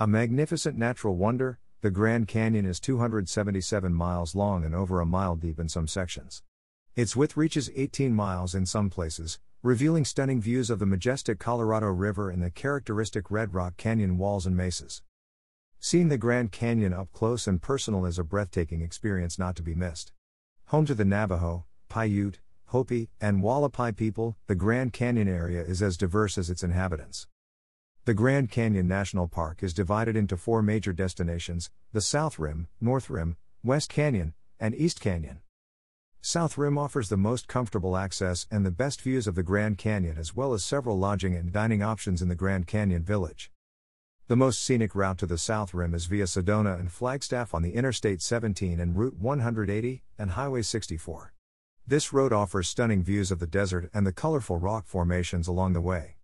A magnificent natural wonder, the Grand Canyon is 277 miles long and over a mile deep in some sections. Its width reaches 18 miles in some places, revealing stunning views of the majestic Colorado River and the characteristic Red Rock Canyon walls and mesas. Seeing the Grand Canyon up close and personal is a breathtaking experience not to be missed. Home to the Navajo, Paiute, Hopi, and Hualapai people, the Grand Canyon area is as diverse as its inhabitants. The Grand Canyon National Park is divided into four major destinations the South Rim, North Rim, West Canyon, and East Canyon. South Rim offers the most comfortable access and the best views of the Grand Canyon, as well as several lodging and dining options in the Grand Canyon Village. The most scenic route to the South Rim is via Sedona and Flagstaff on the Interstate 17 and Route 180 and Highway 64. This road offers stunning views of the desert and the colorful rock formations along the way.